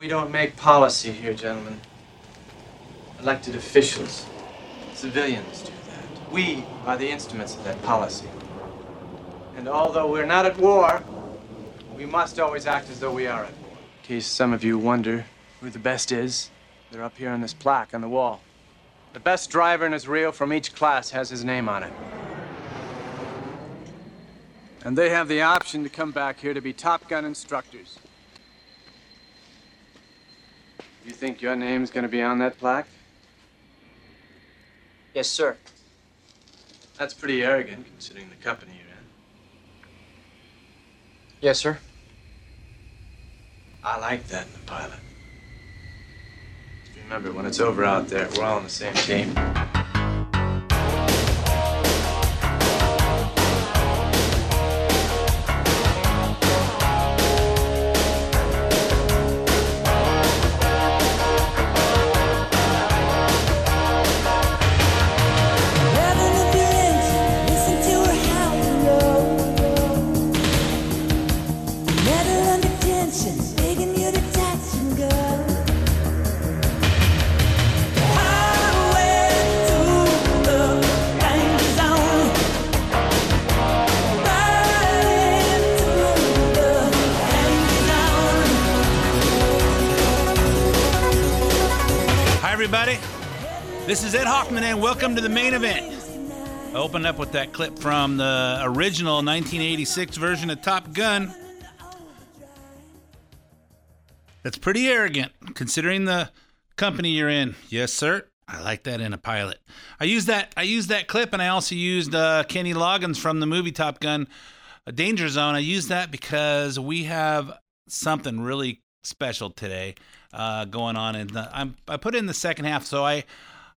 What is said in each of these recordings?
We don't make policy here, gentlemen. Elected officials, civilians do that. We are the instruments of that policy. And although we're not at war, we must always act as though we are at war. In case some of you wonder who the best is, they're up here on this plaque on the wall. The best driver in his reel from each class has his name on it. And they have the option to come back here to be Top Gun instructors. You think your name's gonna be on that plaque? Yes, sir. That's pretty arrogant, considering the company you're in. Yes, sir. I like that in a pilot. Remember, when it's over out there, we're all on the same team. Everybody. This is Ed Hoffman, and welcome to the main event. I opened up with that clip from the original 1986 version of Top Gun. That's pretty arrogant, considering the company you're in. Yes, sir. I like that in a pilot. I used that. I used that clip, and I also used uh, Kenny Loggins from the movie Top Gun, uh, Danger Zone. I used that because we have something really special today uh, going on, and I'm I put in the second half. So I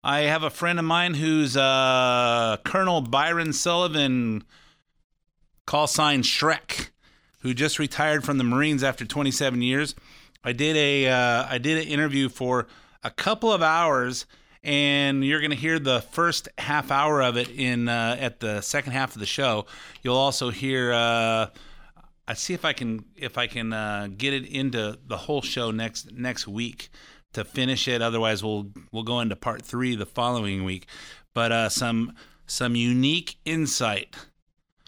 I have a friend of mine who's uh, Colonel Byron Sullivan, call sign Shrek, who just retired from the Marines after 27 years. I did a uh, I did an interview for a couple of hours, and you're going to hear the first half hour of it in uh, at the second half of the show. You'll also hear. Uh, I see if I can if I can uh, get it into the whole show next next week to finish it. Otherwise, we'll we'll go into part three the following week. But uh, some some unique insight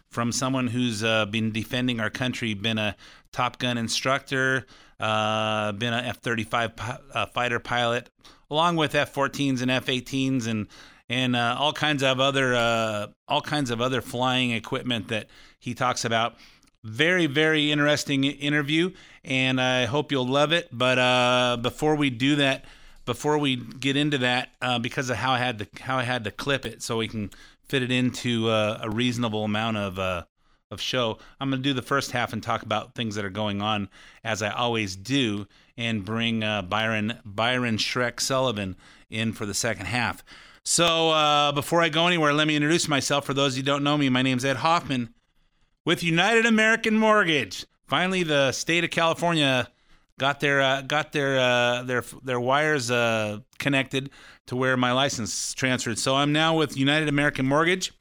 from someone who's uh, been defending our country, been a Top Gun instructor, uh, been a F thirty five fighter pilot, along with F fourteens and F eighteens and and uh, all kinds of other uh, all kinds of other flying equipment that he talks about. Very very interesting interview, and I hope you'll love it. But uh, before we do that, before we get into that, uh, because of how I had to how I had to clip it so we can fit it into uh, a reasonable amount of uh, of show, I'm going to do the first half and talk about things that are going on as I always do, and bring uh, Byron Byron Shrek Sullivan in for the second half. So uh, before I go anywhere, let me introduce myself. For those who don't know me, my name's Ed Hoffman with United American Mortgage. Finally, the state of California got their uh, got their uh, their their wires uh, connected to where my license transferred. So I'm now with United American Mortgage.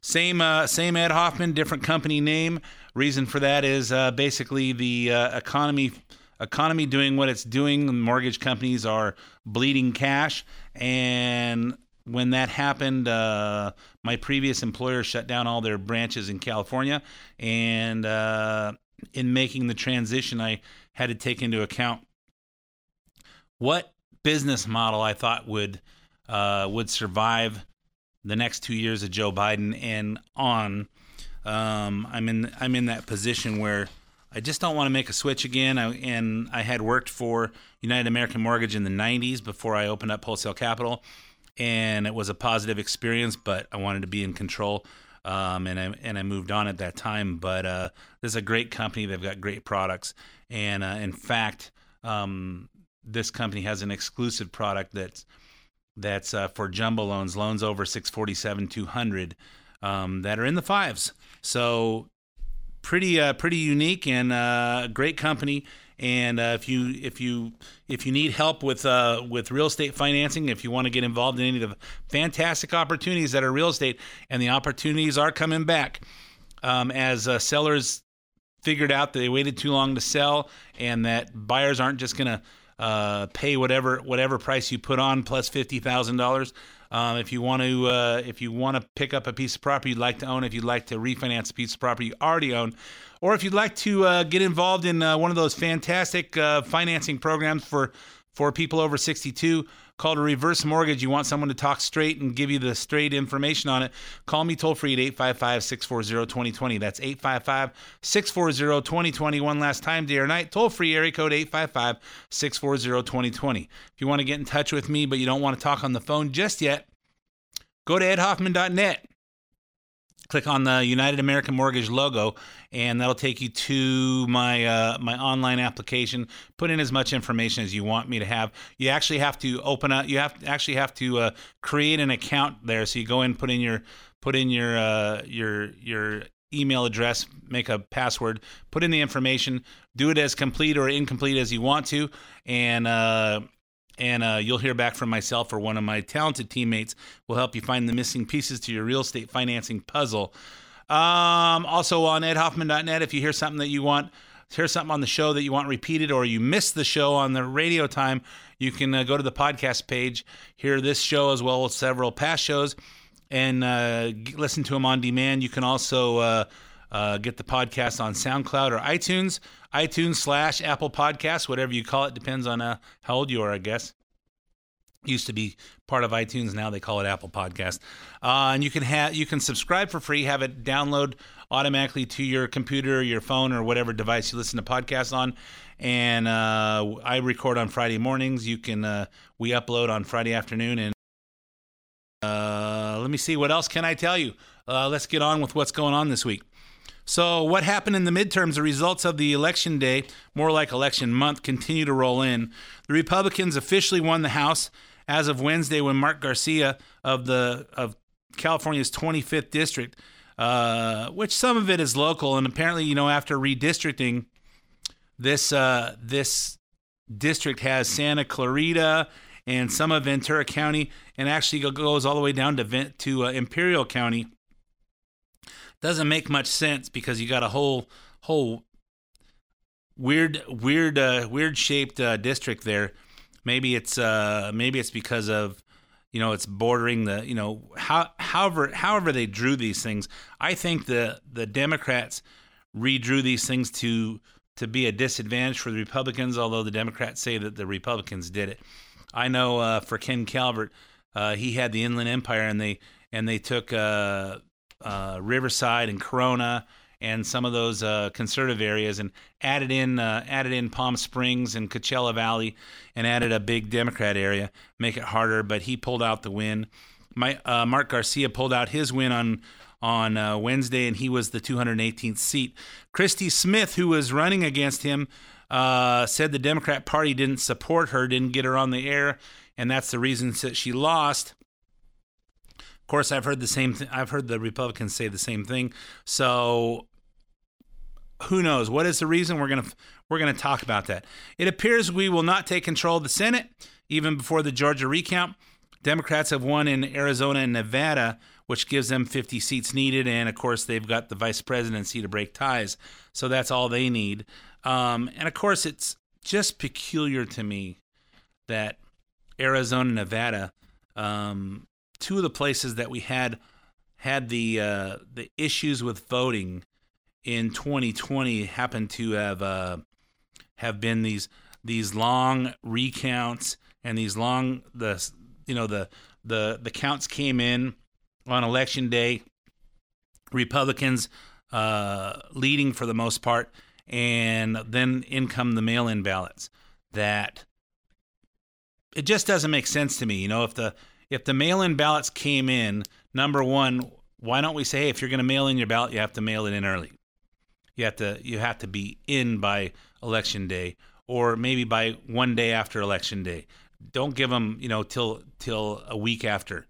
Same uh, same Ed Hoffman, different company name. Reason for that is uh, basically the uh, economy economy doing what it's doing. Mortgage companies are bleeding cash, and when that happened, uh, my previous employer shut down all their branches in California, and uh, in making the transition, I had to take into account what business model I thought would uh, would survive the next two years of Joe Biden and on. Um, I'm in I'm in that position where I just don't want to make a switch again. I, and I had worked for United American Mortgage in the 90s before I opened up Wholesale Capital, and it was a positive experience. But I wanted to be in control, um, and I and I moved on at that time. But uh, this is a great company. They've got great products, and uh, in fact, um, this company has an exclusive product that's that's uh, for jumbo loans, loans over 647 200 um, that are in the fives. So pretty uh, pretty unique and uh, great company. And uh, if you if you if you need help with uh, with real estate financing, if you want to get involved in any of the fantastic opportunities that are real estate, and the opportunities are coming back um, as uh, sellers figured out that they waited too long to sell, and that buyers aren't just going to uh, pay whatever whatever price you put on plus fifty thousand dollars. Um, if you want to, uh, if you want to pick up a piece of property you'd like to own, if you'd like to refinance a piece of property you already own, or if you'd like to uh, get involved in uh, one of those fantastic uh, financing programs for for people over 62 called a reverse mortgage, you want someone to talk straight and give you the straight information on it, call me toll free at 855 640 2020. That's 855 640 2020. One last time, day or night, toll free area code 855 640 2020. If you want to get in touch with me, but you don't want to talk on the phone just yet, go to edhoffman.net click on the United American Mortgage logo, and that'll take you to my uh, my online application. Put in as much information as you want me to have. You actually have to open up. You have actually have to uh, create an account there. So you go in, put in your put in your uh, your your email address, make a password, put in the information, do it as complete or incomplete as you want to, and uh, and uh, you'll hear back from myself or one of my talented teammates will help you find the missing pieces to your real estate financing puzzle. Um, also on edhoffman.net, if you hear something that you want, hear something on the show that you want repeated, or you missed the show on the radio time, you can uh, go to the podcast page, hear this show as well as several past shows, and uh, listen to them on demand. You can also uh, get the podcast on SoundCloud or iTunes, iTunes slash Apple Podcasts, whatever you call it, depends on uh, how old you are, I guess. Used to be part of iTunes, now they call it Apple Podcast. Uh, and you can have you can subscribe for free, have it download automatically to your computer, your phone, or whatever device you listen to podcasts on. And uh, I record on Friday mornings. You can uh, we upload on Friday afternoon, and uh, let me see what else can I tell you. Let's get on with what's going on this week. So, what happened in the midterms? The results of the election day, more like election month, continue to roll in. The Republicans officially won the House as of Wednesday when Mark Garcia of the of California's 25th district, uh, which some of it is local, and apparently, you know, after redistricting, this uh, this district has Santa Clarita and some of Ventura County, and actually goes all the way down to to uh, Imperial County. Doesn't make much sense because you got a whole whole weird weird uh, weird shaped uh, district there. Maybe it's uh, maybe it's because of you know it's bordering the you know how however however they drew these things. I think the the Democrats redrew these things to to be a disadvantage for the Republicans, although the Democrats say that the Republicans did it. I know uh, for Ken Calvert, uh, he had the Inland Empire, and they and they took uh, uh, Riverside and Corona and some of those uh, conservative areas and added in uh, added in Palm Springs and Coachella Valley and added a big Democrat area, make it harder. But he pulled out the win. My uh, Mark Garcia pulled out his win on on uh, Wednesday, and he was the 218th seat. Christy Smith, who was running against him, uh, said the Democrat Party didn't support her, didn't get her on the air, and that's the reason that she lost. Course, I've heard the same. Th- I've heard the Republicans say the same thing. So who knows what is the reason? We're gonna we're gonna talk about that. It appears we will not take control of the Senate even before the Georgia recount. Democrats have won in Arizona and Nevada, which gives them 50 seats needed, and of course they've got the vice presidency to break ties, so that's all they need. Um, and of course, it's just peculiar to me that Arizona, Nevada, um, two of the places that we had had the uh, the issues with voting in 2020 happened to have uh, have been these these long recounts and these long the you know the the the counts came in on election day. Republicans uh, leading for the most part and then in come the mail-in ballots that it just doesn't make sense to me. You know if the if the mail-in ballots came in number one why don't we say hey if you're going to mail in your ballot you have to mail it in early. You have to you have to be in by election day or maybe by one day after election day. Don't give them you know till till a week after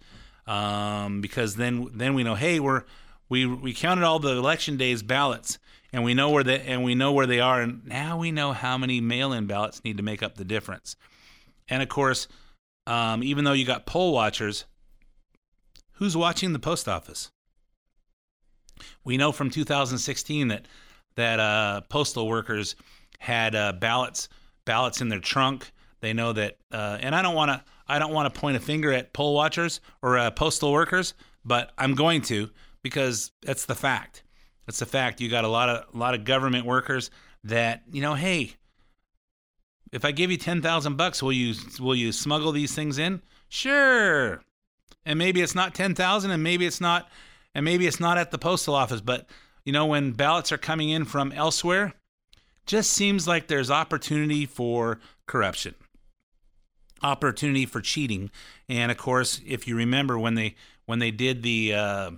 um, because then then we know hey we're we we counted all the election days ballots and we know where they and we know where they are and now we know how many mail-in ballots need to make up the difference. And of course um, even though you got poll watchers who's watching the post office we know from 2016 that that uh, postal workers had uh, ballots ballots in their trunk. They know that, uh, and I don't want to I don't want to point a finger at poll watchers or uh, postal workers, but I'm going to because that's the fact. That's the fact. You got a lot of a lot of government workers that you know, hey, if I give you ten thousand bucks, will you will you smuggle these things in? Sure. And maybe it's not ten thousand, and maybe it's not, and maybe it's not at the postal office. But you know, when ballots are coming in from elsewhere, just seems like there's opportunity for corruption, opportunity for cheating, and of course, if you remember when they when they did the uh,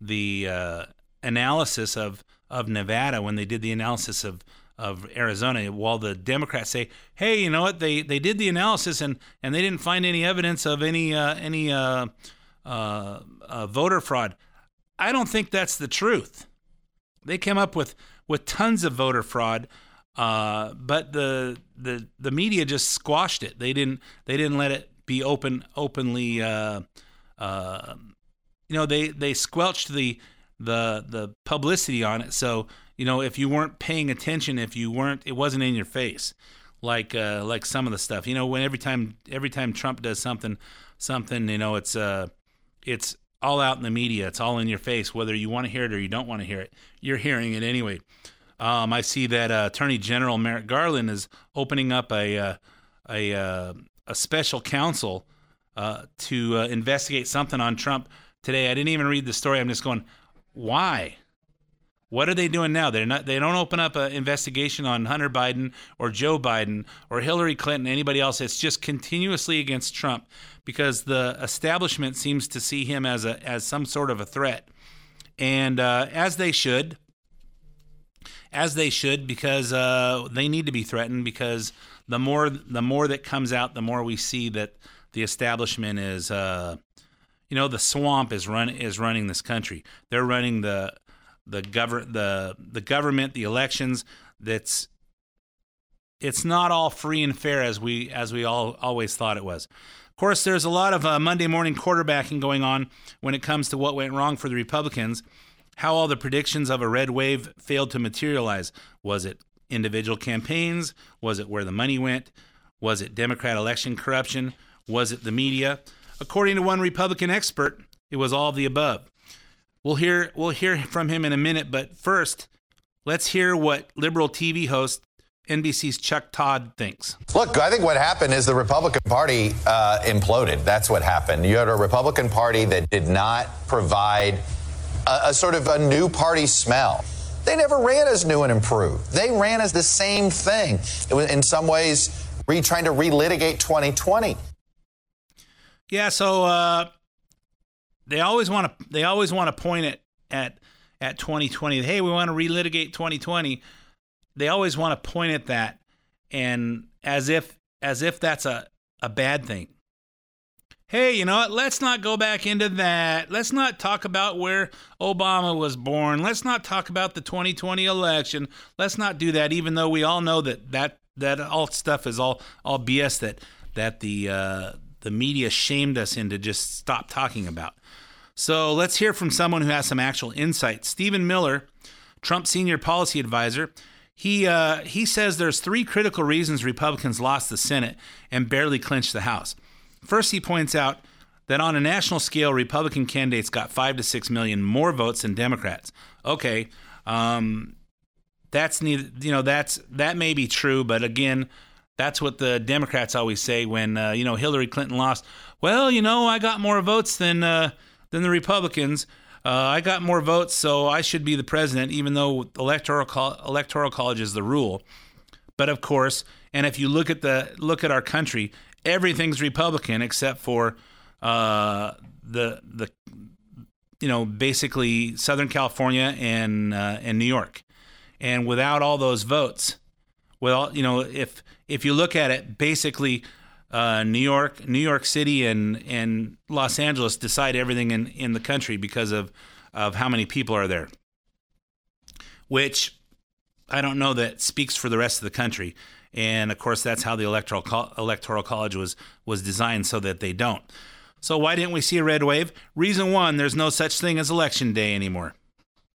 the uh, analysis of of Nevada, when they did the analysis of of Arizona, while the Democrats say, "Hey, you know what? They they did the analysis and and they didn't find any evidence of any uh, any uh, uh, uh, voter fraud." I don't think that's the truth. They came up with with tons of voter fraud, uh, but the the the media just squashed it. They didn't they didn't let it be open openly. Uh, you know, they they squelched the the the publicity on it. So you know, if you weren't paying attention, if you weren't, it wasn't in your face, like uh, like some of the stuff. You know, when every time every time Trump does something, something, you know, it's uh, it's all out in the media. It's all in your face, whether you want to hear it or you don't want to hear it. You're hearing it anyway. Um, I see that uh, Attorney General Merrick Garland is opening up a uh, a uh, a special counsel uh, to uh, investigate something on Trump today. I didn't even read the story. I'm just going, why? What are they doing now? They're not. They don't open up an investigation on Hunter Biden or Joe Biden or Hillary Clinton, anybody else. It's just continuously against Trump because the establishment seems to see him as a as some sort of a threat, and uh, as they should, as they should, because uh, they need to be threatened. Because the more the more that comes out, the more we see that the establishment is. Uh, you know the swamp is run is running this country. They're running the the govern the the government, the elections. That's it's not all free and fair as we as we all always thought it was. Of course, there's a lot of uh, Monday morning quarterbacking going on when it comes to what went wrong for the Republicans. How all the predictions of a red wave failed to materialize. Was it individual campaigns? Was it where the money went? Was it Democrat election corruption? Was it the media? According to one Republican expert, it was all of the above. We'll hear we'll hear from him in a minute, but first, let's hear what liberal TV host NBC's Chuck Todd thinks. Look, I think what happened is the Republican Party uh, imploded. That's what happened. You had a Republican Party that did not provide a, a sort of a new party smell. They never ran as new and improved. They ran as the same thing. It was in some ways re trying to relitigate 2020. Yeah, so uh, they always want to they always want to point it at at 2020. Hey, we want to relitigate 2020. They always want to point at that and as if as if that's a a bad thing. Hey, you know what? Let's not go back into that. Let's not talk about where Obama was born. Let's not talk about the 2020 election. Let's not do that even though we all know that that that all stuff is all all BS that that the uh, the media shamed us into just stop talking about. So let's hear from someone who has some actual insight. Stephen Miller, Trump senior policy advisor, he uh, he says there's three critical reasons Republicans lost the Senate and barely clinched the House. First, he points out that on a national scale, Republican candidates got five to six million more votes than Democrats. Okay, um, that's neither, you know that's that may be true, but again, that's what the Democrats always say when uh, you know Hillary Clinton lost. Well, you know, I got more votes than uh, than the Republicans. Uh, I got more votes, so I should be the president, even though electoral co- electoral college is the rule. But of course, and if you look at the look at our country, everything's Republican except for uh, the the you know basically Southern California and uh, and New York. And without all those votes, well, you know, if if you look at it, basically uh, New York, New York City, and and Los Angeles decide everything in, in the country because of of how many people are there. Which I don't know that speaks for the rest of the country, and of course that's how the electoral co- electoral college was was designed so that they don't. So why didn't we see a red wave? Reason one: there's no such thing as election day anymore.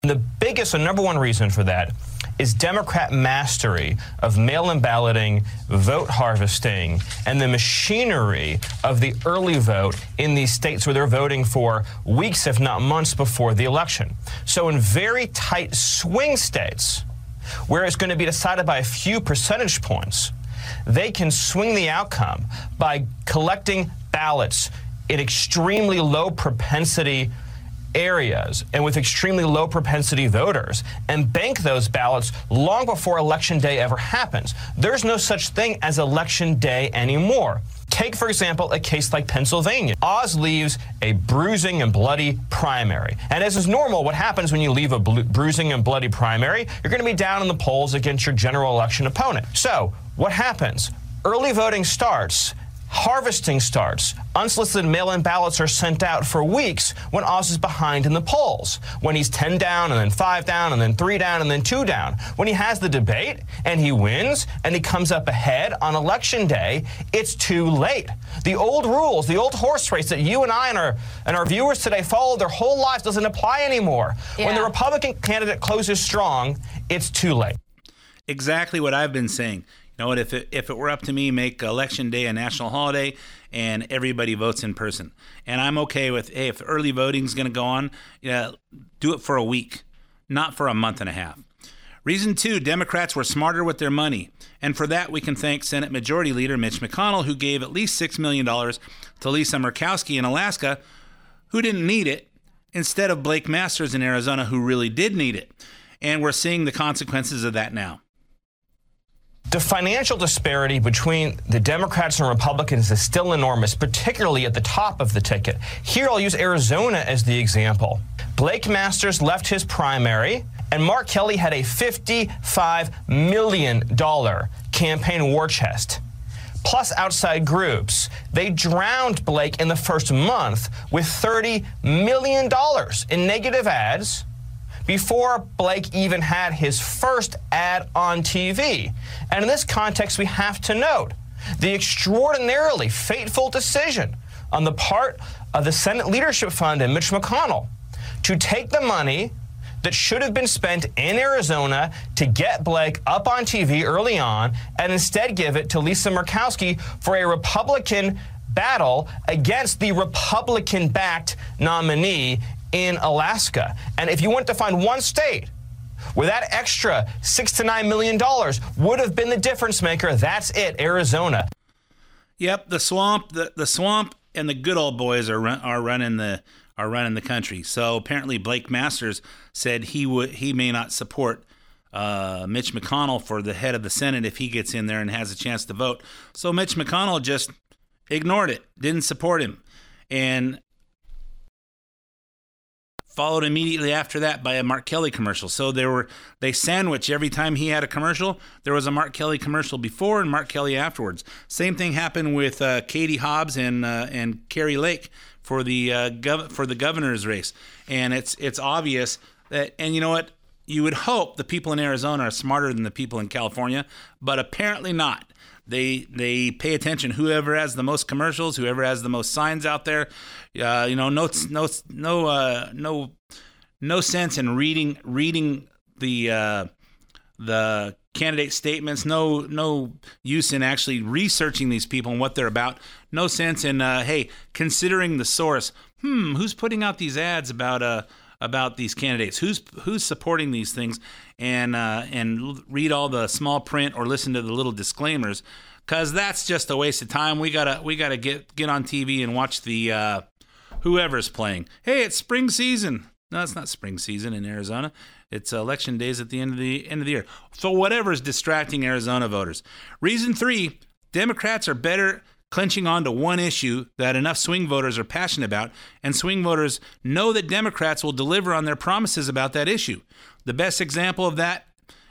The biggest and number one reason for that is Democrat mastery of mail in balloting, vote harvesting, and the machinery of the early vote in these states where they're voting for weeks, if not months, before the election. So, in very tight swing states, where it's going to be decided by a few percentage points, they can swing the outcome by collecting ballots in extremely low propensity areas and with extremely low propensity voters and bank those ballots long before election day ever happens. There's no such thing as election day anymore. Take, for example, a case like Pennsylvania. Oz leaves a bruising and bloody primary. And as is normal, what happens when you leave a bruising and bloody primary? You're going to be down in the polls against your general election opponent. So, what happens? Early voting starts. Harvesting starts. Unsolicited mail in ballots are sent out for weeks when Oz is behind in the polls. When he's 10 down and then 5 down and then 3 down and then 2 down. When he has the debate and he wins and he comes up ahead on election day, it's too late. The old rules, the old horse race that you and I and our, and our viewers today follow their whole lives doesn't apply anymore. When the Republican candidate closes strong, it's too late. exactly what I've been saying. You know what? If it, if it were up to me, make election day a national holiday and everybody votes in person. And I'm okay with, hey, if early voting's going to go on, yeah, do it for a week, not for a month and a half. Reason two Democrats were smarter with their money. And for that, we can thank Senate Majority Leader Mitch McConnell, who gave at least $6 million to Lisa Murkowski in Alaska, who didn't need it, instead of Blake Masters in Arizona, who really did need it. And we're seeing the consequences of that now. The financial disparity between the Democrats and Republicans is still enormous, particularly at the top of the ticket. Here, I'll use Arizona as the example. Blake Masters left his primary, and Mark Kelly had a $55 million campaign war chest. Plus outside groups. They drowned Blake in the first month with $30 million in negative ads before Blake even had his first ad on TV. And in this context, we have to note the extraordinarily fateful decision on the part of the Senate Leadership Fund and Mitch McConnell to take the money that should have been spent in Arizona to get Blake up on TV early on and instead give it to Lisa Murkowski for a Republican battle against the Republican backed nominee in Alaska. And if you want to find one state where that extra six to nine million dollars would have been the difference maker, that's it, Arizona. Yep, the swamp, the, the swamp, and the good old boys are run, are running the are running the country. So apparently, Blake Masters said he would he may not support uh, Mitch McConnell for the head of the Senate if he gets in there and has a chance to vote. So Mitch McConnell just ignored it, didn't support him, and followed immediately after that by a Mark Kelly commercial. So there were they sandwich every time he had a commercial. There was a Mark Kelly commercial before and Mark Kelly afterwards. Same thing happened with uh, Katie Hobbs and uh, and Kari Lake for the uh, gov- for the governor's race. And it's it's obvious that and you know what you would hope the people in Arizona are smarter than the people in California, but apparently not. They they pay attention. Whoever has the most commercials, whoever has the most signs out there, uh, you know, no no no uh, no no sense in reading reading the uh, the candidate statements. No no use in actually researching these people and what they're about. No sense in uh, hey considering the source. Hmm, who's putting out these ads about uh about these candidates? Who's who's supporting these things? And uh, and read all the small print or listen to the little disclaimers, because that's just a waste of time. We gotta we gotta get get on TV and watch the uh, whoever's playing. Hey, it's spring season. No, it's not spring season in Arizona. It's election days at the end of the end of the year. So whatever is distracting Arizona voters. Reason three: Democrats are better clenching on to one issue that enough swing voters are passionate about, and swing voters know that Democrats will deliver on their promises about that issue. The best example of that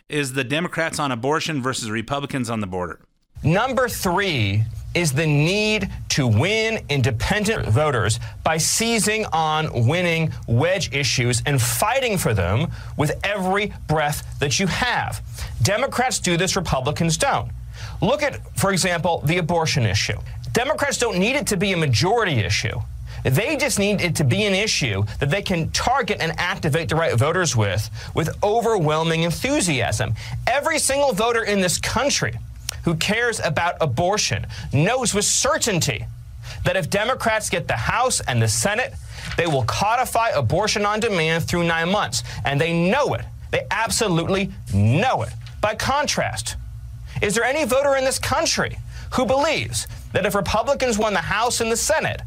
is the Democrats on abortion versus Republicans on the border. Number three is the need to win independent voters by seizing on winning wedge issues and fighting for them with every breath that you have. Democrats do this, Republicans don't. Look at, for example, the abortion issue. Democrats don't need it to be a majority issue. They just need it to be an issue that they can target and activate the right voters with with overwhelming enthusiasm. Every single voter in this country who cares about abortion knows with certainty that if Democrats get the House and the Senate, they will codify abortion on demand through nine months. And they know it. They absolutely know it. By contrast, is there any voter in this country who believes that if Republicans won the House and the Senate,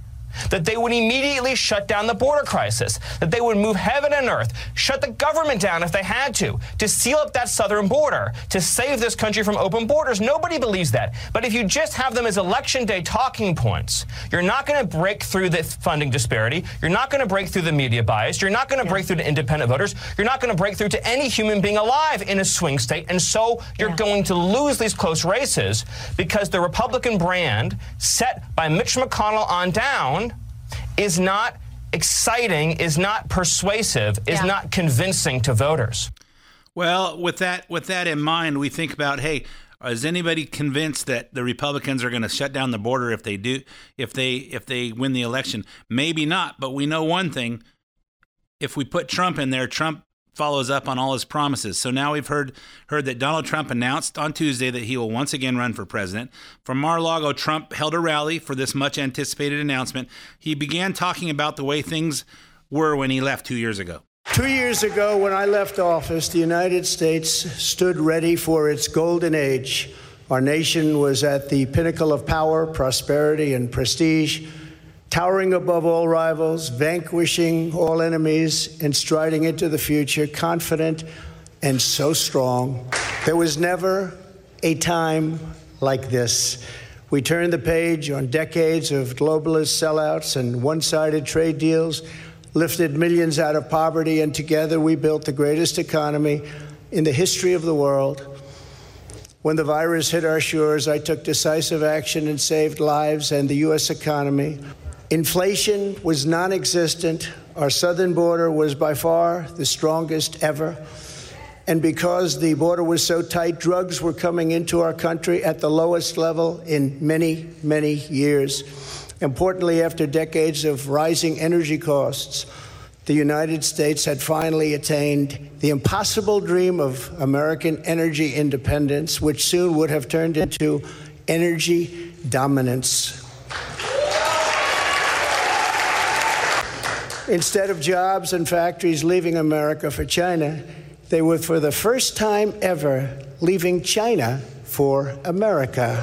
that they would immediately shut down the border crisis, that they would move heaven and earth, shut the government down if they had to, to seal up that southern border, to save this country from open borders. Nobody believes that. But if you just have them as election day talking points, you're not going to break through the funding disparity. You're not going to break through the media bias. You're not going to break through to independent voters. You're not going to break through to any human being alive in a swing state. And so you're Yeah. going to lose these close races because the Republican brand set by Mitch McConnell on down is not exciting, is not persuasive, is Yeah. not convincing to voters. Well, with that with that in mind, we think about hey, is anybody convinced that the Republicans are going to shut down the border if they do if they if they win the election? Maybe not, but we know one thing. If we put Trump in there, Trump follows up on all his promises. So now we've heard heard that Donald Trump announced on Tuesday that he will once again run for president. From Mar-a-Lago, Trump held a rally for this much anticipated announcement. He began talking about the way things were when he left 2 years ago. Two years ago, when I left office, the United States stood ready for its golden age. Our nation was at the pinnacle of power, prosperity, and prestige, towering above all rivals, vanquishing all enemies, and striding into the future, confident and so strong. There was never a time like this. We turned the page on decades of globalist sellouts and one sided trade deals, lifted millions out of poverty, and together we built the greatest economy in the history of the world. When the virus hit our shores, I took decisive action and saved lives and the U.S. economy. Inflation was non existent. Our southern border was by far the strongest ever. And because the border was so tight, drugs were coming into our country at the lowest level in many, many years. Importantly, after decades of rising energy costs, the United States had finally attained the impossible dream of American energy independence, which soon would have turned into energy dominance. Instead of jobs and factories leaving America for China, they were for the first time ever leaving China for America.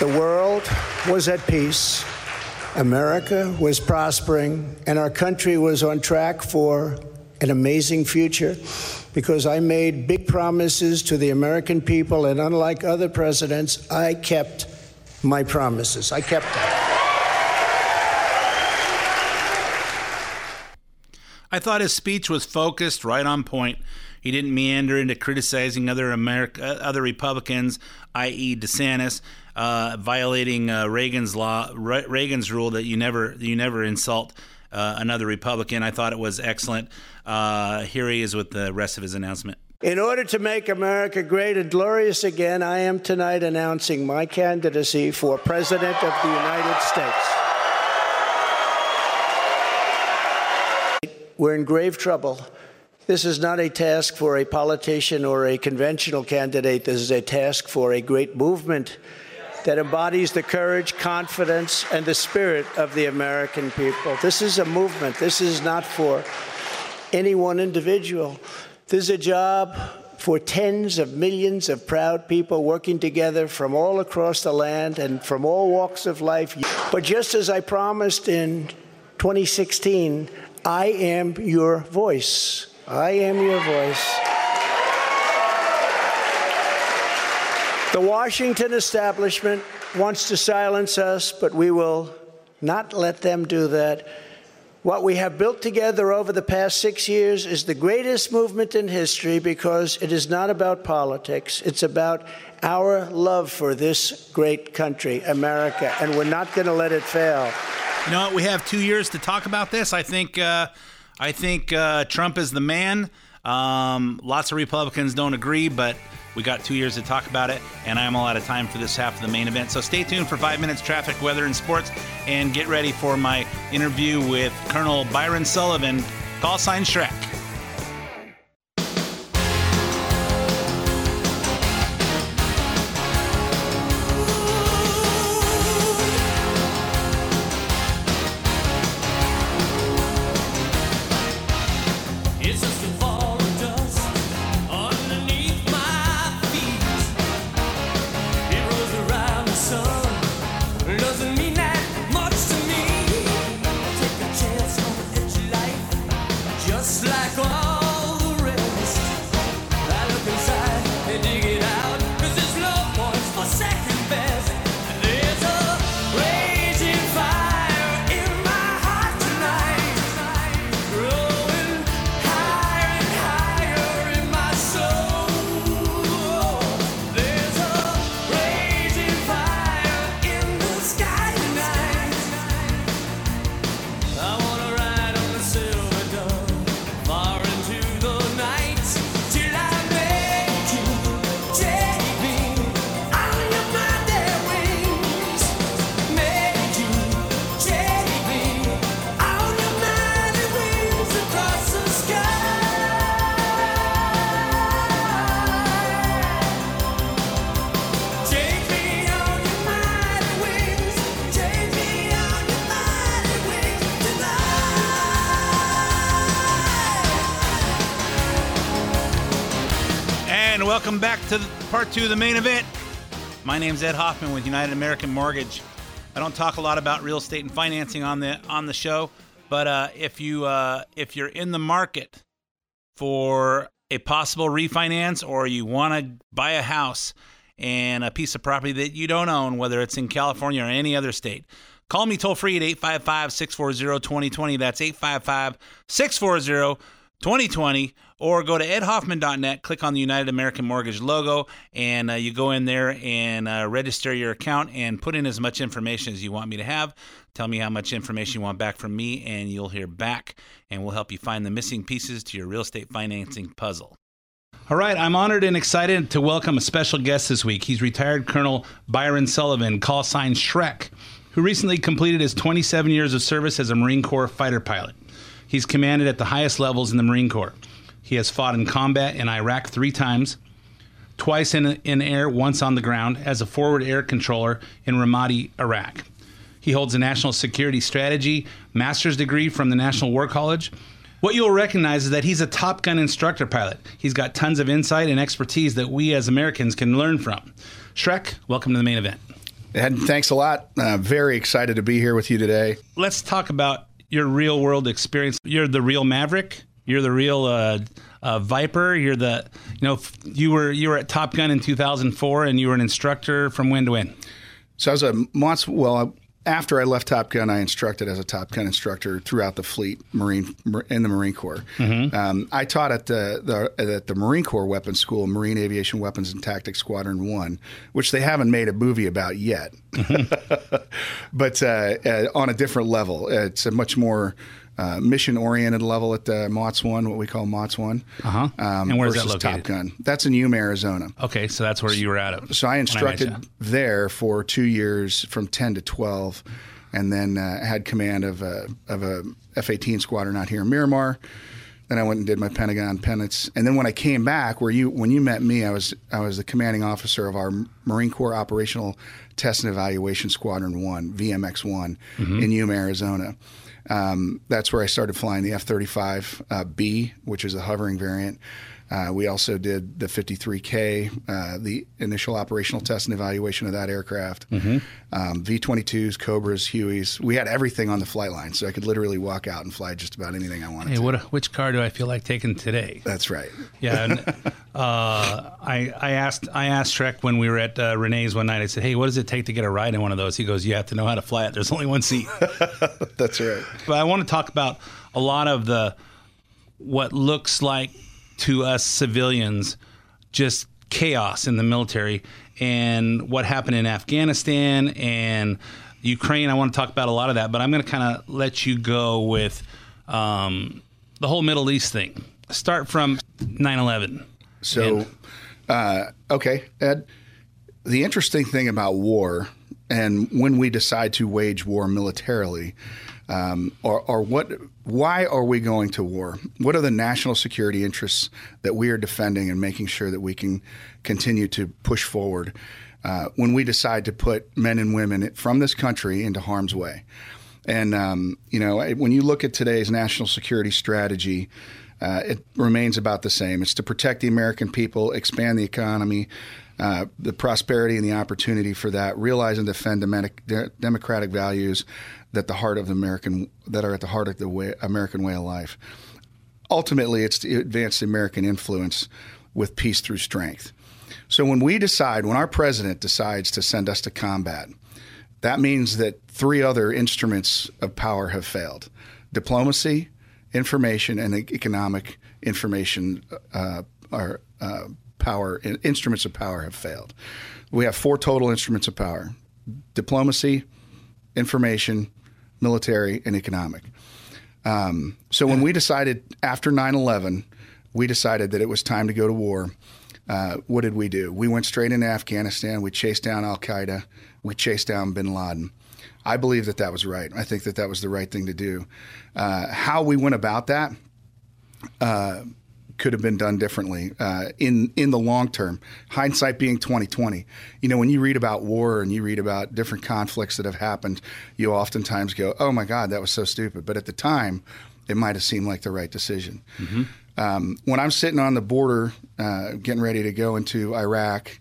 The world was at peace, America was prospering, and our country was on track for an amazing future because I made big promises to the American people, and unlike other presidents, I kept my promises. I kept them. I thought his speech was focused, right on point. He didn't meander into criticizing other America, uh, other Republicans, i.e., DeSantis, uh, violating uh, Reagan's law, Re- Reagan's rule that you never you never insult uh, another Republican. I thought it was excellent. Uh, here he is with the rest of his announcement. In order to make America great and glorious again, I am tonight announcing my candidacy for President of the United States. We're in grave trouble. This is not a task for a politician or a conventional candidate. This is a task for a great movement that embodies the courage, confidence, and the spirit of the American people. This is a movement. This is not for any one individual. This is a job for tens of millions of proud people working together from all across the land and from all walks of life. But just as I promised in 2016, I am your voice. I am your voice. The Washington establishment wants to silence us, but we will not let them do that. What we have built together over the past six years is the greatest movement in history because it is not about politics. It's about our love for this great country, America, and we're not going to let it fail. You know what? We have two years to talk about this. I think uh, I think uh, Trump is the man. Um, lots of Republicans don't agree, but We got two years to talk about it, and I'm all out of time for this half of the main event. So stay tuned for five minutes traffic, weather, and sports, and get ready for my interview with Colonel Byron Sullivan, call sign Shrek. Welcome back to part two of the main event. My name's Ed Hoffman with United American Mortgage. I don't talk a lot about real estate and financing on the on the show, but uh, if you uh, if you're in the market for a possible refinance or you want to buy a house and a piece of property that you don't own, whether it's in California or any other state, call me toll free at 855 640 2020. That's 855 640 2020. Or go to edhoffman.net, click on the United American Mortgage logo, and uh, you go in there and uh, register your account and put in as much information as you want me to have. Tell me how much information you want back from me, and you'll hear back, and we'll help you find the missing pieces to your real estate financing puzzle. All right, I'm honored and excited to welcome a special guest this week. He's retired Colonel Byron Sullivan, call sign Shrek, who recently completed his 27 years of service as a Marine Corps fighter pilot. He's commanded at the highest levels in the Marine Corps. He has fought in combat in Iraq three times, twice in, in air, once on the ground, as a forward air controller in Ramadi, Iraq. He holds a national security strategy master's degree from the National War College. What you'll recognize is that he's a Top Gun instructor pilot. He's got tons of insight and expertise that we as Americans can learn from. Shrek, welcome to the main event. Ed, thanks a lot. Uh, very excited to be here with you today. Let's talk about your real world experience. You're the real Maverick. You're the real uh, uh, Viper. You're the you know you were you were at Top Gun in 2004 and you were an instructor from when to when. So I was a Montz, well, after I left Top Gun, I instructed as a Top Gun instructor throughout the fleet, Marine in the Marine Corps. Um, I taught at the, the at the Marine Corps Weapons School, Marine Aviation Weapons and Tactics Squadron One, which they haven't made a movie about yet, but uh, uh, on a different level. It's a much more uh, mission-oriented level at the MAWTS One, what we call MAWTS One. Uh-huh. And where's that located? Top Gun. That's in Yuma, Arizona. Okay, so that's where you were at. So I instructed you. there for two years, from ten to twelve, and then uh, had command of a of a F eighteen squadron out here in Miramar. Then I went and did my Pentagon penance, and then when I came back, where you when you met me, I was I was the commanding officer of our Marine Corps Operational Test and Evaluation Squadron One (VMX One) in Yuma, Arizona. Um, that's where I started flying the F 35 uh, which is a hovering variant. Uh, we also did the 53K, uh, the initial operational test and evaluation of that aircraft. Um, V-22s, Cobras, Hueys. We had everything on the flight line, so I could literally walk out and fly just about anything I wanted Hey, to. what which car do I feel like taking today? That's right. Yeah, and, uh, I I asked I asked Shrek when we were at uh, Renee's one night. I said, "Hey, what does it take to get a ride in one of those?" He goes, "You have to know how to fly it. There's only one seat." That's right. but I want to talk about a lot of the what looks like to us civilians just chaos in the military and what happened in Afghanistan and Ukraine. I want to talk about a lot of that, but I'm going to kind of let you go with um, the whole Middle East thing. Start from 9 11. So, Uh, okay, Ed. The interesting thing about war, and when we decide to wage war militarily, um, or, or what? Why are we going to war? What are the national security interests that we are defending and making sure that we can continue to push forward uh, when we decide to put men and women from this country into harm's way? And um, you know, when you look at today's national security strategy, uh, it remains about the same. It's to protect the American people, expand the economy, uh, the prosperity and the opportunity for that, realize and defend democratic, democratic values that the heart of the American that are at the heart of the way, American way of life. Ultimately, it's to advance the American influence with peace through strength. So when we decide, when our president decides to send us to combat, that means that three other instruments of power have failed: diplomacy, information, and economic information uh, are uh, power instruments of power have failed. We have four total instruments of power: diplomacy, information, military, and economic. Um, so when we decided after 9/11, we decided that it was time to go to war. Uh, what did we do? We went straight into Afghanistan. We chased down Al Qaeda. We chased down Bin Laden. I believe that that was right. I think that that was the right thing to do. Uh, how we went about that, uh, could have been done differently uh, in in the long term. Hindsight being twenty twenty. You know, when you read about war and you read about different conflicts that have happened, you oftentimes go, "Oh my God, that was so stupid." But at the time, it might have seemed like the right decision. Mm-hmm. Um, when I'm sitting on the border, uh, getting ready to go into Iraq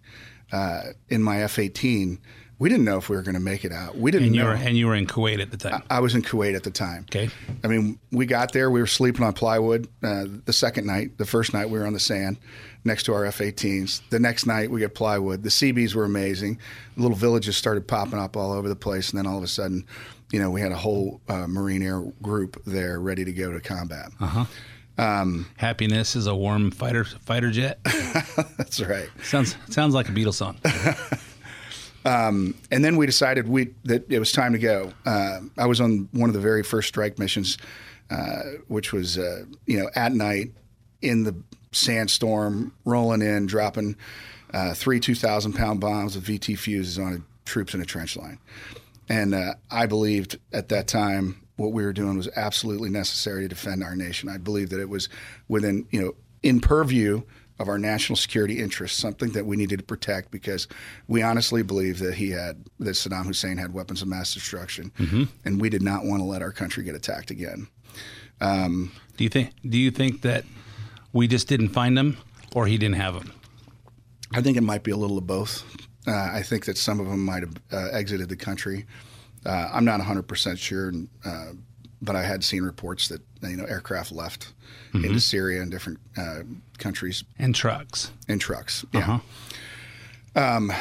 uh, in my F-18 we didn't know if we were going to make it out. We didn't and you know. Were, and you were in Kuwait at the time. I, I, was in Kuwait at the time. Okay. I mean, we got there. We were sleeping on plywood uh, the second night. The first night we were on the sand next to our F-18s. The next night we get plywood. The Seabees were amazing. Little villages started popping up all over the place, and then all of a sudden, you know, we had a whole uh, Marine Air group there ready to go to combat. Uh huh. Um, Happiness is a warm fighter fighter jet. that's right. Sounds sounds like a Beatles song. Um, and then we decided we that it was time to go. Uh, I was on one of the very first strike missions, uh, which was uh, you know at night in the sandstorm, rolling in, dropping uh, three two thousand pound bombs with VT fuses on troops in a trench line. And uh, I believed at that time what we were doing was absolutely necessary to defend our nation. I believed that it was within you know in purview of our national security interests, something that we needed to protect because we honestly believe that he had that Saddam Hussein had weapons of mass destruction, mm-hmm. and we did not want to let our country get attacked again. Um, do you think? Do you think that we just didn't find them, or he didn't have them? I think it might be a little of both. Uh, I think that some of them might have uh, exited the country. Uh, I'm not 100 percent sure, uh, but I had seen reports that you know aircraft left mm-hmm. into Syria and different uh, countries and trucks and trucks. Yeah. Uh-huh. Um,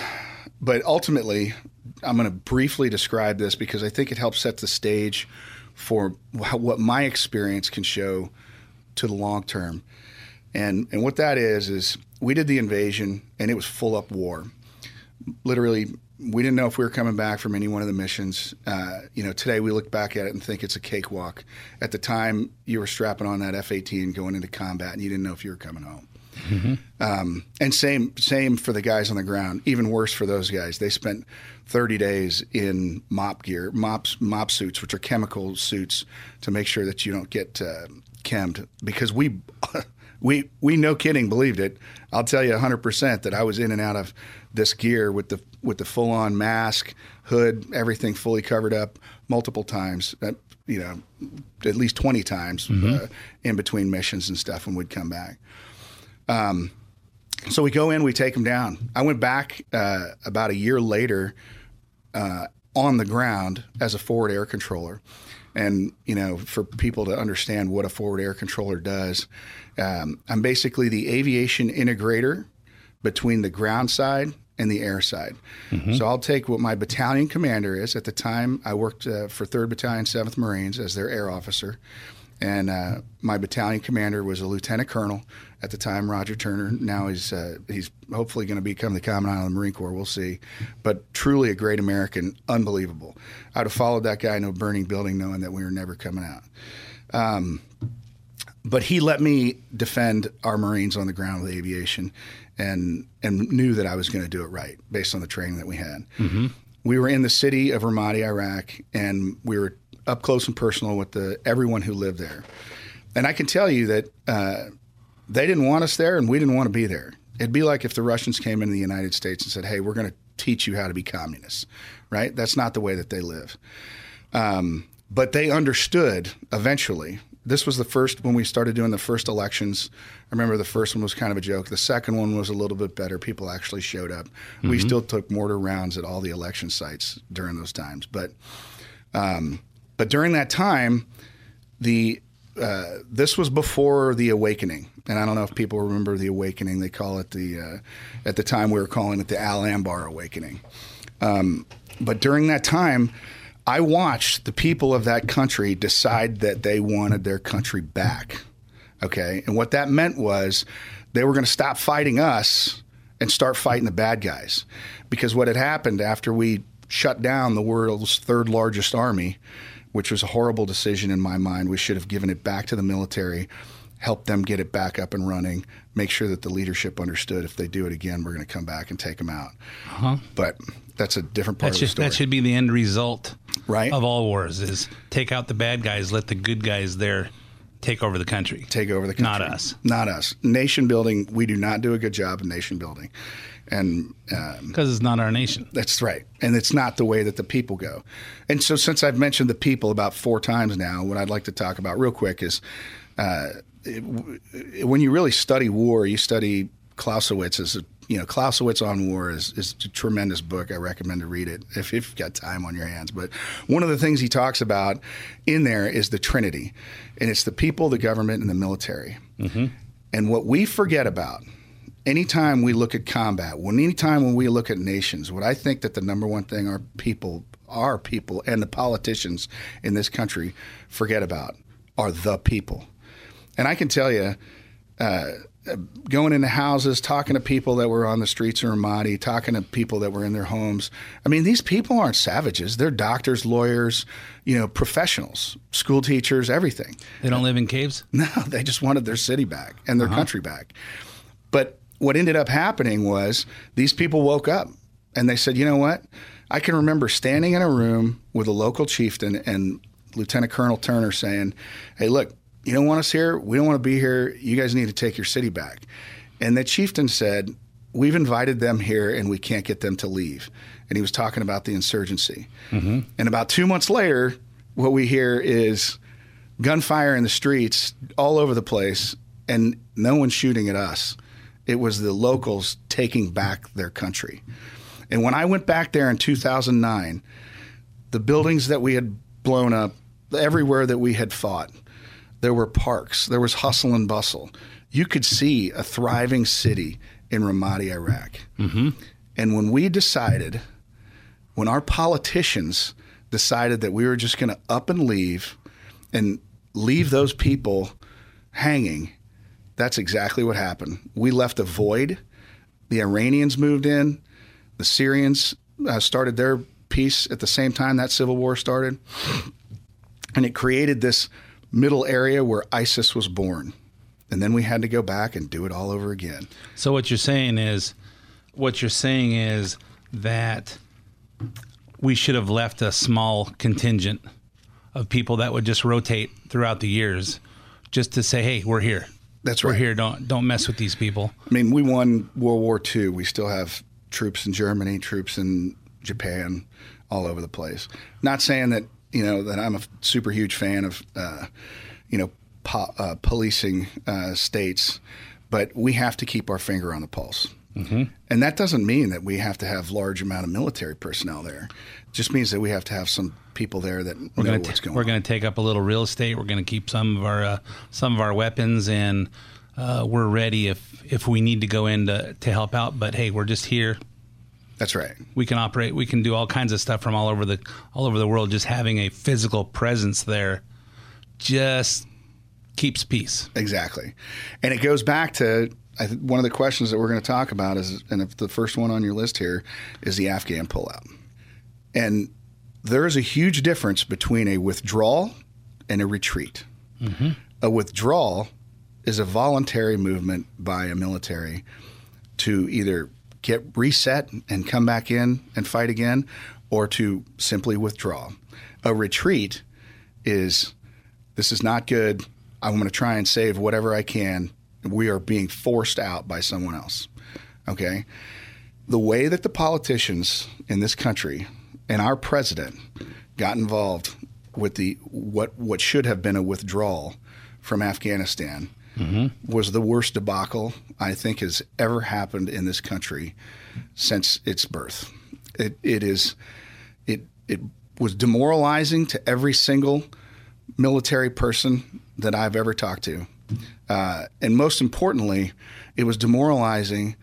but ultimately, I'm going to briefly describe this because I think it helps set the stage for what my experience can show to the long term. And and what that is is we did the invasion and it was full up war. Literally we didn't know if we were coming back from any one of the missions. Uh, you know, today we look back at it and think it's a cakewalk. At the time, you were strapping on that F-18 going into combat, and you didn't know if you were coming home. Mm-hmm. Um, and same same for the guys on the ground. Even worse for those guys. They spent 30 days in MOPP gear, MOPPs, MOPP suits, which are chemical suits, to make sure that you don't get uh, chemmed. Because we we we no kidding believed it. I'll tell you 100 percent that I was in and out of this gear with the with the full on mask, hood, everything fully covered up multiple times. Uh, you know, at least 20 times mm-hmm. uh, in between missions and stuff when we'd come back. Um, so we go in, we take them down. I went back uh, about a year later uh, on the ground as a forward air controller. And, you know, for people to understand what a forward air controller does, um, I'm basically the aviation integrator between the ground side and the air side. Mm-hmm. So I'll take what my battalion commander is. At the time, I worked uh, for 3rd Battalion, 7th Marines as their air officer. And uh, my battalion commander was a lieutenant colonel at the time, Roger Turner. Now he's uh, he's hopefully going to become the commandant of the Marine Corps. We'll see. But truly a great American, unbelievable. I'd have followed that guy into a burning building knowing that we were never coming out. Um, but he let me defend our Marines on the ground with aviation, and and knew that I was going to do it right based on the training that we had. We were in the city of Ramadi, Iraq, and we were up close and personal with the everyone who lived there. And I can tell you that uh, they didn't want us there, and we didn't want to be there. It'd be like if the Russians came into the United States and said, "Hey, we're going to teach you how to be communists." Right? That's not the way that they live. Um, but they understood eventually. This was the first when we started doing the first elections. I remember the first one was kind of a joke. The second one was a little bit better. People actually showed up. We still took mortar rounds at all the election sites during those times. But um, but during that time, the uh, this was before the awakening, and I don't know if people remember the awakening. They call it the uh, at the time we were calling it the Al Anbar awakening. Um, but during that time, I watched the people of that country decide that they wanted their country back. Okay, and what that meant was they were going to stop fighting us and start fighting the bad guys, because what had happened after we shut down the world's third largest army which was a horrible decision in my mind. We should have given it back to the military, helped them get it back up and running, make sure that the leadership understood if they do it again, we're going to come back and take them out. Uh-huh. But that's a different part That of the should, story. that should be the end result Right. of all wars is take out the bad guys, let the good guys there take over the country. take over the country. Not us. Not us. Nation building, we do not do a good job of nation building. And um, Because it's not our nation. That's right. And it's not the way that the people go. And so, since I've mentioned the people about four times now, what I'd like to talk about real quick is uh, it, w- when you really study war, you study Clausewitz. You know, Clausewitz on War is, is a tremendous book. I recommend to read it if, if you've got time on your hands. But one of the things he talks about in there is the Trinity, and it's the people, the government, and the military. And what we forget about anytime we look at combat, when anytime when we look at nations, what I think that the number one thing our people, our people, and the politicians in this country forget about are the people. And I can tell you, uh, going into houses, talking to people that were on the streets of Ramadi, talking to people that were in their homes. I mean, these people aren't savages. They're doctors, lawyers, you know, professionals, school teachers, everything. They don't live in caves? No, they just wanted their city back and their uh-huh. country back. But what ended up happening was these people woke up and they said, you know what? I can remember standing in a room with a local chieftain and Lieutenant Colonel Turner saying, hey, look, you don't want us here. We don't want to be here. You guys need to take your city back. And the chieftain said, we've invited them here and we can't get them to leave. And he was talking about the insurgency. Mm-hmm. And about two months later, what we hear is gunfire in the streets all over the place, and no one's shooting at us. It was the locals taking back their country. And when I went back there in 2009, the buildings that we had blown up, everywhere that we had fought, there were parks, there was hustle and bustle. You could see a thriving city in Ramadi, Iraq. Mm-hmm. And when we decided, when our politicians decided that we were just going to up and leave and leave those people hanging, that's exactly what happened. We left a void. The Iranians moved in. The Syrians uh, started their peace at the same time that civil war started. And it created this middle area where ISIS was born. And then we had to go back and do it all over again. So what you're saying is, what you're saying is that we should have left a small contingent of people that would just rotate throughout the years, just to say, "Hey, we're here. That's right. We're here. Don't don't mess with these people." I mean, we won World War II. We still have troops in Germany, troops in Japan, all over the place. Not saying that you know that I'm a super huge fan of uh, you know po- uh, policing uh, states, but we have to keep our finger on the pulse. Mm-hmm. And that doesn't mean that we have to have large amount of military personnel there. It just means that we have to have some people there that We're know gonna what's going we're going to take up a little real estate. We're going to keep some of our uh, some of our weapons, and uh, we're ready if if we need to go in to, to help out. But hey, we're just here. That's right. We can operate. We can do all kinds of stuff from all over the all over the world. Just having a physical presence there just keeps peace. Exactly. And it goes back to I th- one of the questions that we're going to talk about is, and if the first one on your list here is the Afghan pullout. And there is a huge difference between a withdrawal and a retreat. Mm-hmm. A withdrawal is a voluntary movement by a military to either get reset and come back in and fight again or to simply withdraw. A retreat is this is not good. I'm going to try and save whatever I can. We are being forced out by someone else. Okay? The way that the politicians in this country and our president got involved with the what what should have been a withdrawal from Afghanistan was the worst debacle I think has ever happened in this country since its birth. It it is it it was demoralizing to every single military person that I've ever talked to. Uh, and most importantly, it was demoralizing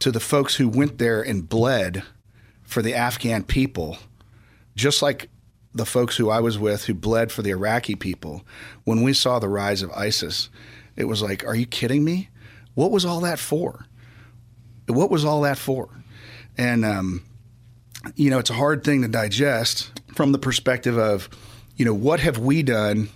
to the folks who went there and bled for the Afghan people, just like the folks who I was with who bled for the Iraqi people. When we saw the rise of ISIS, it was like, are you kidding me? What was all that for? What was all that for? And, um, you know, it's a hard thing to digest from the perspective of, you know, what have we done?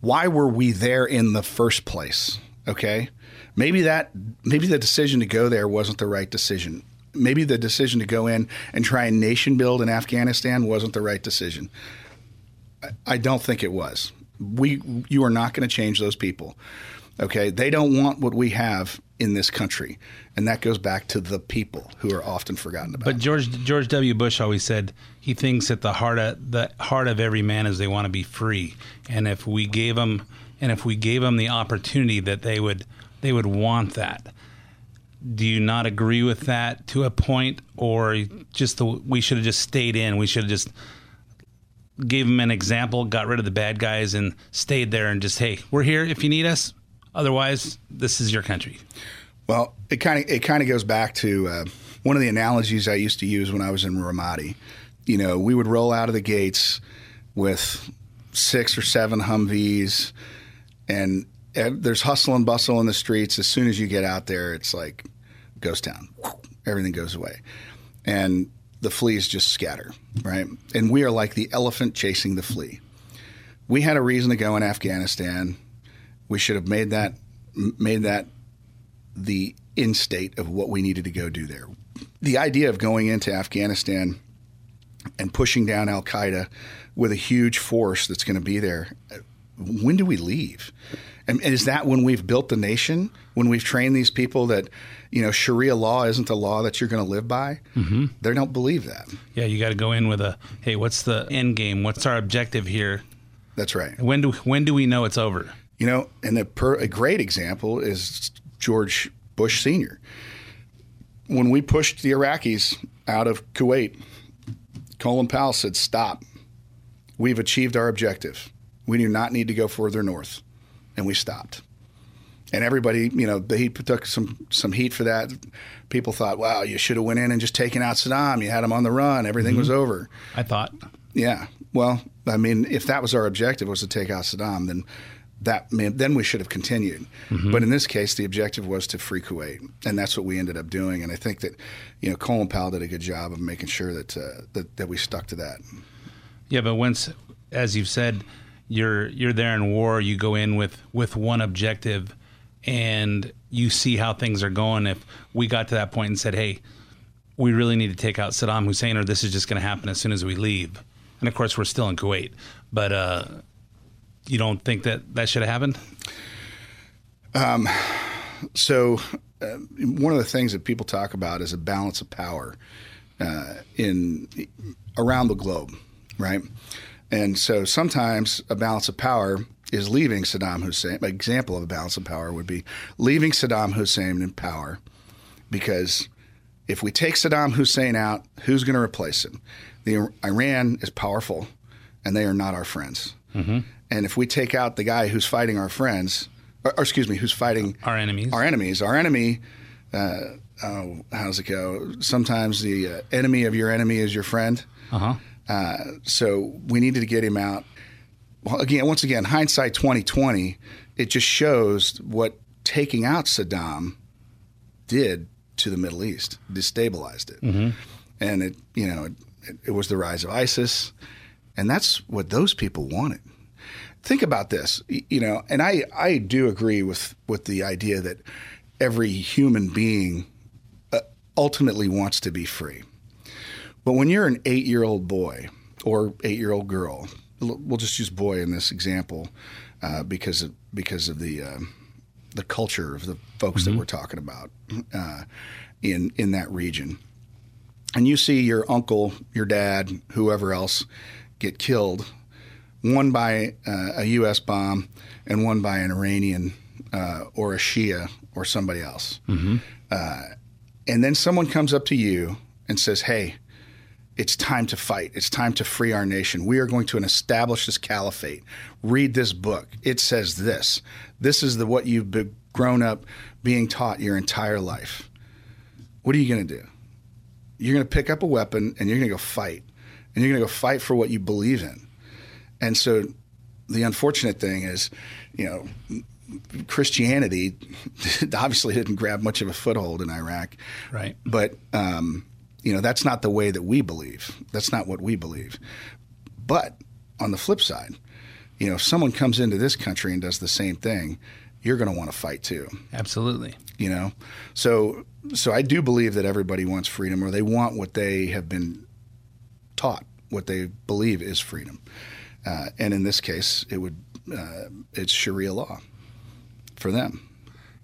Why were we there in the first place? Okay. Maybe that, maybe the decision to go there wasn't the right decision. Maybe the decision to go in and try and nation build in Afghanistan wasn't the right decision. I- don't think it was. We, you are not going to change those people. Okay. They don't want what we have in this country. And that goes back to the people who are often forgotten about. But George George W. Bush always said he thinks that the heart of the heart of every man is they want to be free, and if we gave them and if we gave them the opportunity that they would they would want that. Do you not agree with that to a point, or just the we should have just stayed in? We should have just gave them an example, got rid of the bad guys, and stayed there and just hey, we're here if you need us. Otherwise, this is your country. Well, it kind of it kind of goes back to uh, one of the analogies I used to use when I was in Ramadi. You know, we would roll out of the gates with six or seven Humvees, and uh, there's hustle and bustle in the streets. As soon as you get out there, it's like ghost town. Everything goes away, and the fleas just scatter, right? And we are like the elephant chasing the flea. We had a reason to go in Afghanistan. We should have made that made that the in state of what we needed to go do there. The idea of going into Afghanistan and pushing down Al Qaeda with a huge force that's going to be there. When do we leave? And is that when we've built the nation? When we've trained these people that, you know, Sharia law isn't the law that you're going to live by? Mm-hmm. They don't believe that. Yeah, you got to go in with a hey, what's the end game? What's our objective here? That's right. When do when do we know it's over? You know, and the per, a great example is George Bush Sr. When we pushed the Iraqis out of Kuwait, Colin Powell said, Stop. We've achieved our objective. We do not need to go further north. And we stopped. And everybody, you know, they took some, some heat for that. People thought, wow, you should have went in and just taken out Saddam. You had him on the run. Everything was mm-hmm. over. I thought. Yeah. Well, I mean, if that was our objective was to take out Saddam, then that meant, then we should have continued. But in this case, the objective was to free Kuwait, and that's what we ended up doing. And I think that you know Colin Powell did a good job of making sure that uh, that, that we stuck to that. Yeah, but once, as you've said, you're you're there in war. You go in with with one objective, and you see how things are going. If we got to that point and said, "Hey, we really need to take out Saddam Hussein, or this is just going to happen as soon as we leave," and of course we're still in Kuwait, but uh, you don't think that that should have happened? So, uh, one of the things that people talk about is a balance of power uh, in around the globe, right? And so sometimes a balance of power is leaving Saddam Hussein. An example of a balance of power would be leaving Saddam Hussein in power, because if we take Saddam Hussein out, who's going to replace him? The Iran is powerful, and they are not our friends. And if we take out the guy who's fighting our friends, or, or excuse me, who's fighting Our enemies. our enemies, our enemy. Uh, oh, how does it go? Sometimes the uh, enemy of your enemy is your friend. Uh-huh. Uh, so we needed to get him out. Well, again, once again, hindsight twenty twenty, it just shows what taking out Saddam did to the Middle East, destabilized it, and it you know it, it was the rise of ISIS, and that's what those people wanted. Think about this, you know, and I I do agree with with the idea that every human being uh, ultimately wants to be free. But when you're an eight year old boy or eight year old girl, we'll just use boy in this example uh, because of because of the um the culture of the folks that we're talking about uh, in in that region, and you see your uncle, your dad, whoever else get killed, one by uh, a U.S. bomb and one by an Iranian uh, or a Shia or somebody else, uh, and then someone comes up to you and says, "Hey." It's time to fight. It's time to free our nation. We are going to establish this caliphate. Read this book. It says this. This is the what you've been grown up being taught your entire life. What are you going to do? You're going to pick up a weapon and you're going to go fight. And you're going to go fight for what you believe in. And so the unfortunate thing is, you know, Christianity obviously didn't grab much of a foothold in Iraq. Right. But um, you know, that's not the way that we believe. That's not what we believe. But on the flip side, you know, if someone comes into this country and does the same thing, you're going to want to fight too. Absolutely. You know, so so I do believe that everybody wants freedom, or they want what they have been taught, what they believe is freedom. Uh, and in this case, it would uh, it's Sharia law for them.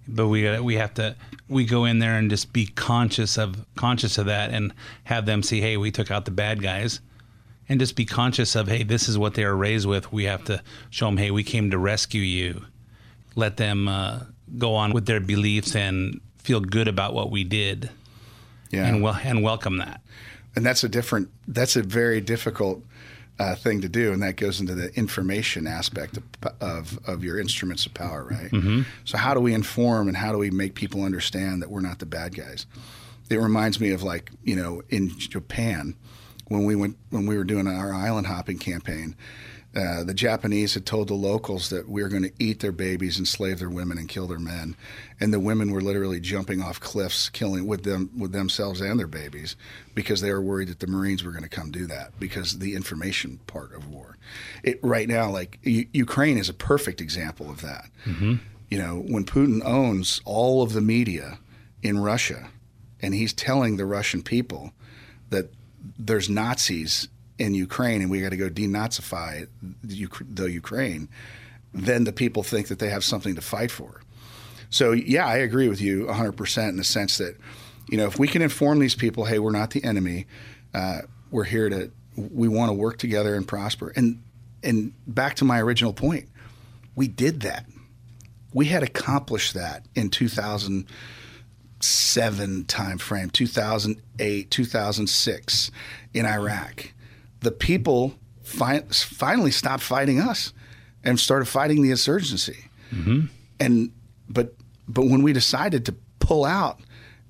but we got we have to we go in there and just be conscious of conscious of that and have them see hey we took out the bad guys. And just be conscious of hey this is what they were raised with. We have to show them hey we came to rescue you. Let them uh, go on with their beliefs and feel good about what we did. Yeah, and well and welcome that. And that's a different that's a very difficult uh, thing to do and that goes into the information aspect of, of, of your instruments of power right mm-hmm. so how do we inform and how do we make people understand that we're not the bad guys it reminds me of like you know in japan when we went when we were doing our island hopping campaign uh, the Japanese had told the locals that we are going to eat their babies, enslave their women, and kill their men, and the women were literally jumping off cliffs, killing with them with themselves and their babies, because they were worried that the Marines were going to come do that because the information part of war. It right now, like U- Ukraine, is a perfect example of that. You know, when Putin owns all of the media in Russia, and he's telling the Russian people that there's Nazis in Ukraine and we got to go denazify the, Ukraine, then the people think that they have something to fight for. So yeah, I agree with you 100% in the sense that, you know, if we can inform these people, hey, we're not the enemy, uh, we're here to, we want to work together and prosper. And and back to my original point, we did that. We had accomplished that in 2007 timeframe, 2008, 2006 in Iraq. The people fi- finally stopped fighting us and started fighting the insurgency. And but but when we decided to pull out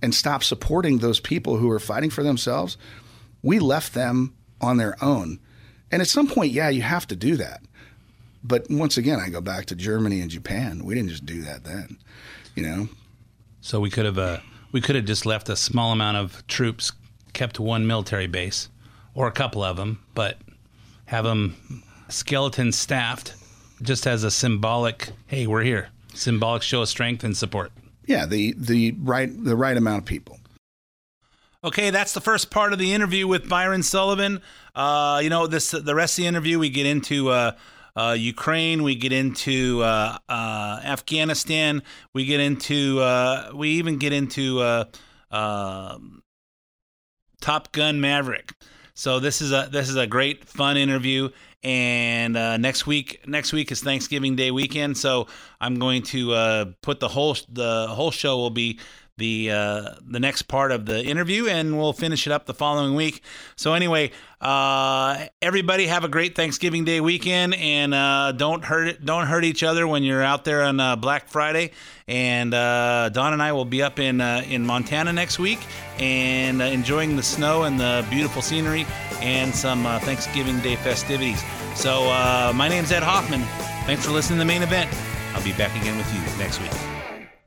and stop supporting those people who were fighting for themselves, we left them on their own. And at some point, yeah, you have to do that. But once again, I go back to Germany and Japan. We didn't just do that then, you know. so we could have uh, we could have just left a small amount of troops kept one military base or a couple of them but have them skeleton staffed just as a symbolic hey we're here symbolic show of strength and support Yeah, the the right the right amount of people. Okay, that's the first part of the interview with Byron Sullivan. Uh, you know, this the rest of the interview we get into uh, uh, Ukraine, we get into uh, uh, Afghanistan, we get into uh, we even get into uh, um Top Gun Maverick. So this is a this is a great fun interview. And uh, next week next week is Thanksgiving Day weekend, so I'm going to uh, put the whole the whole show will be the uh, the next part of the interview, and we'll finish it up the following week. So anyway, uh, everybody have a great Thanksgiving Day weekend, and uh, don't hurt don't hurt each other when you're out there on uh, Black Friday. And uh, Don and I will be up in uh, in Montana next week, and enjoying the snow and the beautiful scenery, and some Thanksgiving Day festivities. So my name's Ed Hoffman. Thanks for listening to the main event. I'll be back again with you next week.